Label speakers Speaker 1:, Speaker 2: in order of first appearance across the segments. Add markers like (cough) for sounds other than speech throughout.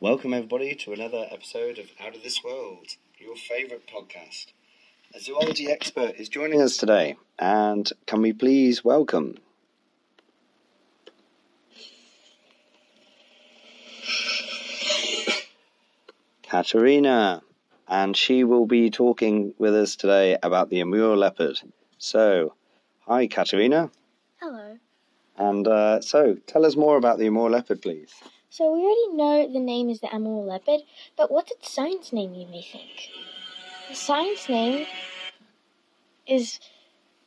Speaker 1: Welcome, everybody, to another episode of Out of This World, your favourite podcast. A zoology expert is joining us today, and can we please welcome? Katarina, and she will be talking with us today about the Amur leopard. So, hi, Katarina,
Speaker 2: Hello.
Speaker 1: and uh, so tell us more about the Amur leopard, please.
Speaker 2: So we already know the name is the Amur leopard, but what's its science name, you may think? The science name is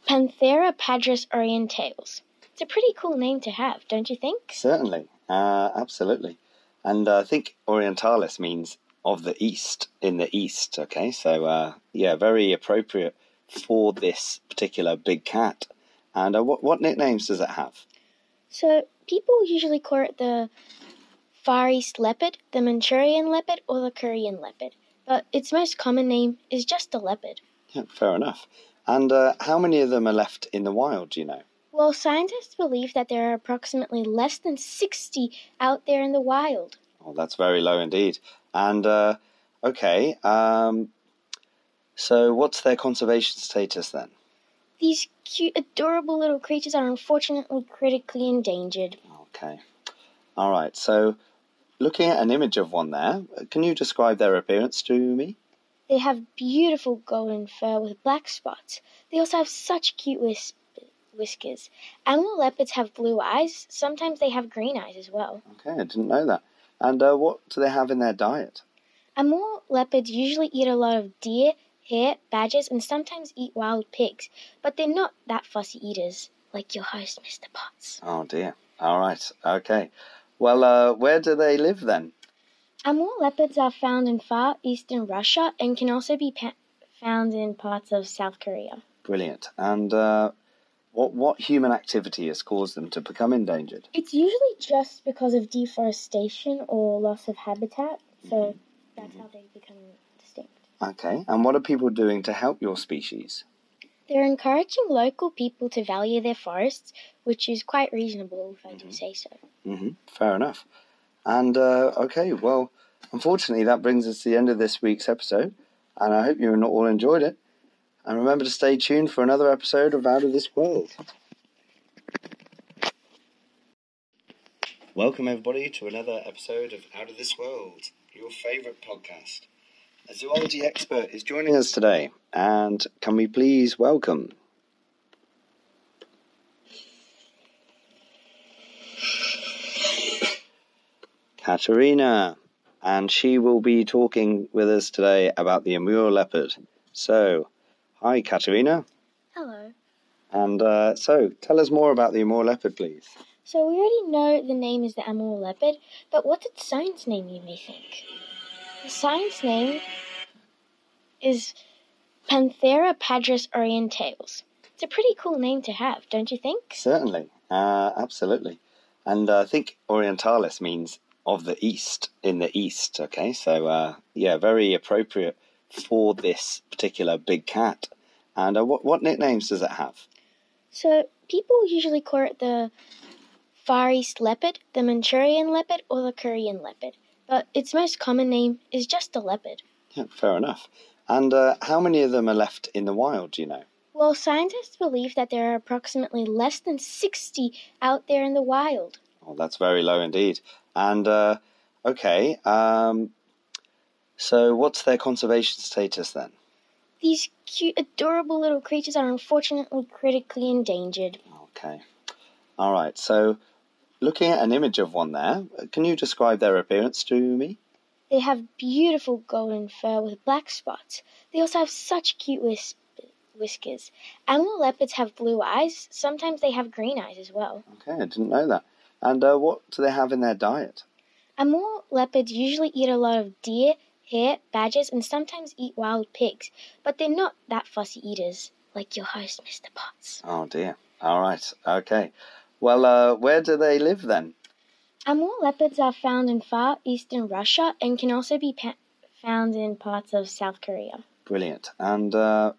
Speaker 2: Panthera pardus orientalis. It's a pretty cool name to have, don't you think?
Speaker 1: Certainly, uh, absolutely. And uh, I think Orientalis means of the East, in the East, okay? So, uh, yeah, very appropriate for this particular big cat. And uh, what, what nicknames does it have?
Speaker 2: So people usually call it the Far East leopard, the Manchurian leopard, or the Korean leopard. But its most common name is just the leopard.
Speaker 1: Yeah, fair enough. And uh, how many of them are left in the wild, do you know?
Speaker 2: Well, scientists believe that there are approximately less than 60 out there in the wild.
Speaker 1: Oh, that's very low indeed. And, uh, okay, um, so what's their conservation status then?
Speaker 2: These cute, adorable little creatures are unfortunately critically endangered.
Speaker 1: Okay. All right. So, looking at an image of one there, can you describe their appearance to me?
Speaker 2: They have beautiful golden fur with black spots. They also have such cute whis- whiskers. Amur leopards have blue eyes. Sometimes they have green eyes as well.
Speaker 1: Okay, I didn't know that. And uh, what do they have in their diet?
Speaker 2: Amur leopards usually eat a lot of deer, hare, badgers, and sometimes eat wild pigs, but they're not that fussy eaters, like your host, Mr. Potts.
Speaker 1: Oh dear. All right. Okay. Well, uh, where do they live then?
Speaker 2: Amur leopards are found in far eastern Russia and can also be pa- found in parts of South Korea.
Speaker 1: Brilliant. And uh, what what human activity has caused them to become endangered?
Speaker 2: It's usually just because of deforestation or loss of habitat, so that's how they become distinct.
Speaker 1: Okay. And what are people doing to help your species?
Speaker 2: They're encouraging local people to value their forests, which is quite reasonable if I do say so.
Speaker 1: hmm Fair enough. And uh, okay, well, unfortunately, that brings us to the end of this week's episode, and I hope you all enjoyed it. And remember to stay tuned for another episode of Out of This World. Welcome, everybody, to another episode of Out of This World, your favourite podcast. A zoology expert is joining us today, and can we please welcome? Katarina, and she will be talking with us today about the Amur leopard. So, hi, Katarina,
Speaker 2: Hello.
Speaker 1: and uh, so tell us more about the Amur leopard, please.
Speaker 2: So we already know the name is the Amur leopard, but what's its science name, you may think? The science name is Panthera pardus orientalis. It's a pretty cool name to have, don't you think?
Speaker 1: Certainly, uh, absolutely. And uh, I think Orientalis means of the East, in the East, okay? So, uh, yeah, very appropriate for this particular big cat. And uh, what, what nicknames does it have?
Speaker 2: So people usually call it the Far East leopard, the Manchurian leopard, or the Korean leopard. But its most common name is just the leopard.
Speaker 1: Yeah, (laughs) fair enough. And uh, how many of them are left in the wild, do you know?
Speaker 2: Well, scientists believe that there are approximately less than 60 out there in the wild.
Speaker 1: Oh, that's very low indeed. And, uh, okay, um, so what's their conservation status then?
Speaker 2: These cute, adorable little creatures are unfortunately critically endangered.
Speaker 1: Okay. All right. So, looking at an image of one there, can you describe their appearance to me?
Speaker 2: They have beautiful golden fur with black spots. They also have such cute whis- whiskers. Amur leopards have blue eyes. Sometimes they have green eyes as well.
Speaker 1: Okay, I didn't know that. And uh, what do they have in their diet?
Speaker 2: Amur leopards usually eat a lot of deer, hare, badgers, and sometimes eat wild pigs, but they're not that fussy eaters, like your host, Mr. Potts.
Speaker 1: Oh dear. All right. Okay. Well, uh, where do they live then?
Speaker 2: Amur leopards are found in far eastern Russia and can also be pa- found in parts of South Korea.
Speaker 1: Brilliant. And uh,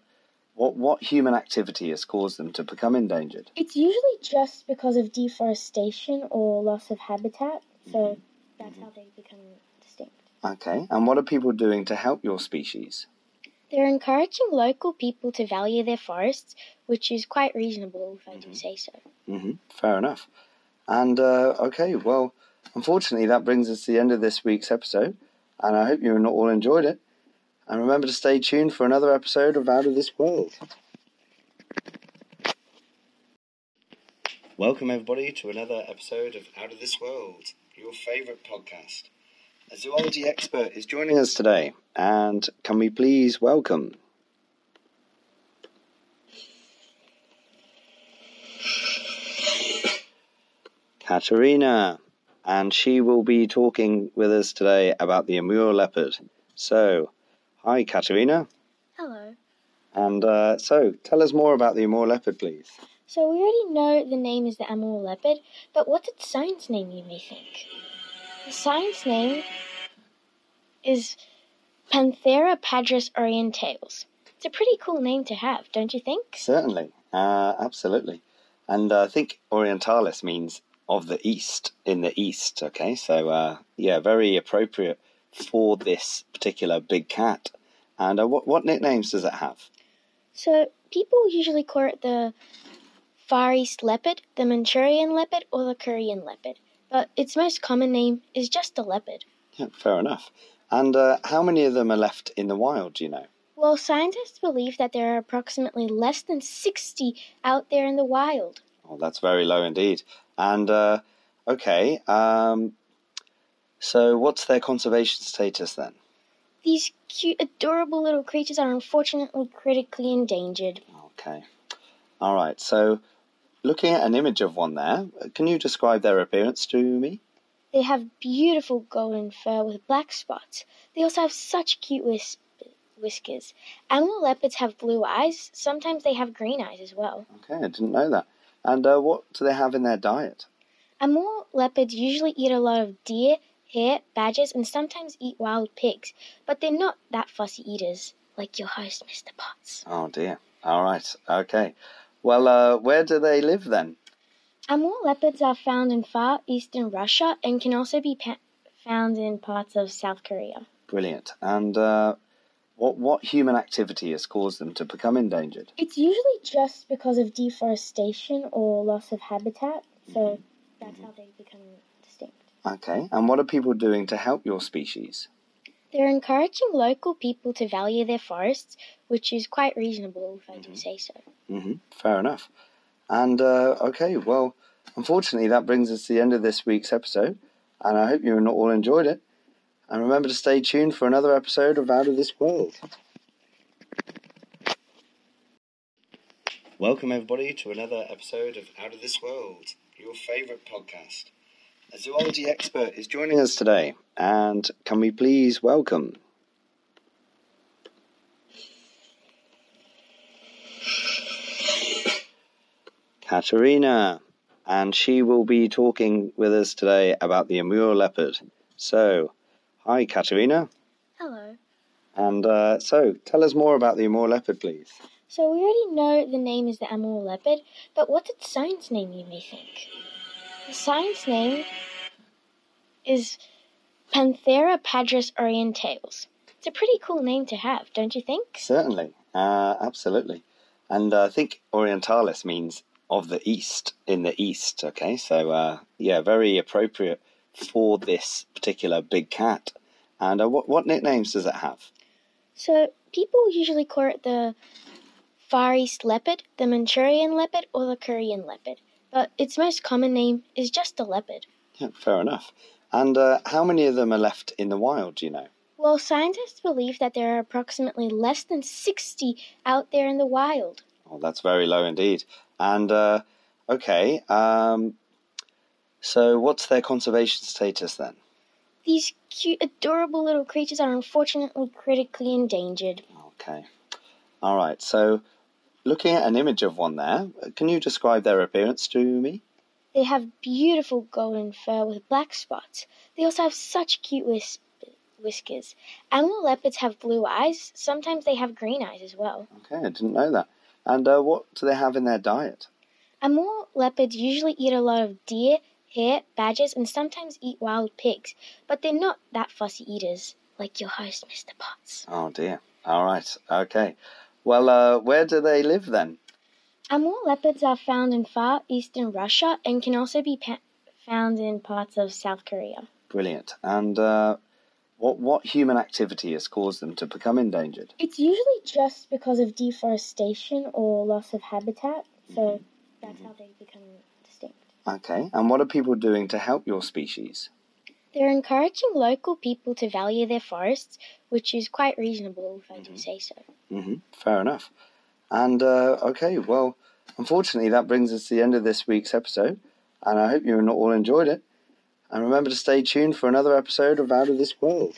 Speaker 1: what what human activity has caused them to become endangered?
Speaker 2: It's usually just because of deforestation or loss of habitat, so that's how they become extinct.
Speaker 1: Okay, and what are people doing to help your species?
Speaker 2: They're encouraging local people to value their forests, which is quite reasonable, if I do say so.
Speaker 1: hmm Fair enough. And uh, okay, well, unfortunately, that brings us to the end of this week's episode, and I hope you all enjoyed it. And remember to stay tuned for another episode of Out of This World. Welcome, everybody, to another episode of Out of This World, your favourite podcast. A zoology expert is joining us today, and can we please welcome Katarina, and she will be talking with us today about the Amur leopard. So, hi, Katarina,
Speaker 2: Hello.
Speaker 1: and uh, so tell us more about the Amur leopard, please.
Speaker 2: So we already know the name is the Amur leopard, but what's its science name, you may think? The science name is Panthera pardus orientalis. It's a pretty cool name to have, don't you think?
Speaker 1: Certainly, uh, absolutely, and uh, I think Orientalis means of the east, in the east. Okay, so uh, yeah, very appropriate for this particular big cat. And uh, what what nicknames does it have?
Speaker 2: So people usually call it the Far East leopard, the Manchurian leopard, or the Korean leopard. But its most common name is just the leopard.
Speaker 1: Yeah, fair enough. And uh, how many of them are left in the wild? Do you know?
Speaker 2: Well, scientists believe that there are approximately less than 60 out there in the wild.
Speaker 1: Oh, that's very low indeed. And uh, okay, um, so what's their conservation status then?
Speaker 2: These cute, adorable little creatures are unfortunately critically endangered.
Speaker 1: Okay, all right. So, looking at an image of one there, can you describe their appearance to me?
Speaker 2: They have beautiful golden fur with black spots. They also have such cute whis- whiskers. Amur leopards have blue eyes. Sometimes they have green eyes as well.
Speaker 1: Okay, I didn't know that. And uh, what do they have in their diet?
Speaker 2: Amur leopards usually eat a lot of deer, hare, badgers, and sometimes eat wild pigs, but they're not that fussy eaters like your host, Mr. Potts.
Speaker 1: Oh dear. All right. Okay. Well, uh, where do they live then?
Speaker 2: Amur leopards are found in far eastern Russia and can also be pa- found in parts of South Korea.
Speaker 1: Brilliant. And uh, what what human activity has caused them to become endangered?
Speaker 2: It's usually just because of deforestation or loss of habitat, so that's how they become extinct.
Speaker 1: Okay. And what are people doing to help your species?
Speaker 2: They're encouraging local people to value their forests, which is quite reasonable, if I do say so.
Speaker 1: Mm-hmm. Fair enough. And uh, okay, well, unfortunately, that brings us to the end of this week's episode, and I hope you all enjoyed it. And remember to stay tuned for another episode of Out of This World. Welcome, everybody, to another episode of Out of This World, your favourite podcast. A zoology expert is joining us today, and can we please welcome Katarina, and she will be talking with us today about the Amur leopard. So, hi, Katarina,
Speaker 2: Hello.
Speaker 1: and uh, so tell us more about the Amur leopard, please.
Speaker 2: So we already know the name is the Amur leopard, but what's its science name, you may think? The science name is Panthera pardus orientalis. It's a pretty cool name to have, don't you think?
Speaker 1: Certainly, uh, absolutely, and uh, I think Orientalis means of the east, in the east. Okay, so uh, yeah, very appropriate for this particular big cat. And uh, what what nicknames does it have?
Speaker 2: So people usually call it the Far East leopard, the Manchurian leopard, or the Korean leopard. But its most common name is just the leopard.
Speaker 1: Yeah, fair enough. And uh, how many of them are left in the wild? Do you know?
Speaker 2: Well, scientists believe that there are approximately less than 60 out there in the wild.
Speaker 1: Oh, that's very low indeed. And uh, okay, um, so what's their conservation status then?
Speaker 2: These cute, adorable little creatures are unfortunately critically endangered.
Speaker 1: Okay, all right. So, looking at an image of one there, can you describe their appearance to me?
Speaker 2: They have beautiful golden fur with black spots. They also have such cute whis- whiskers. Amur leopards have blue eyes. Sometimes they have green eyes as well.
Speaker 1: Okay, I didn't know that. And uh, what do they have in their diet?
Speaker 2: Amur leopards usually eat a lot of deer, hare, badgers, and sometimes eat wild pigs, but they're not that fussy eaters like your host, Mr. Potts.
Speaker 1: Oh dear. All right. Okay. Well, uh, where do they live then?
Speaker 2: Amur leopards are found in far eastern Russia and can also be pa- found in parts of South Korea.
Speaker 1: Brilliant. And uh, what what human activity has caused them to become endangered?
Speaker 2: It's usually just because of deforestation or loss of habitat, so that's how they become distinct.
Speaker 1: Okay. And what are people doing to help your species?
Speaker 2: They're encouraging local people to value their forests, which is quite reasonable if I do say so.
Speaker 1: hmm Fair enough. And uh, okay, well, unfortunately, that brings us to the end of this week's episode, and I hope you all enjoyed it. And remember to stay tuned for another episode of Out of This World.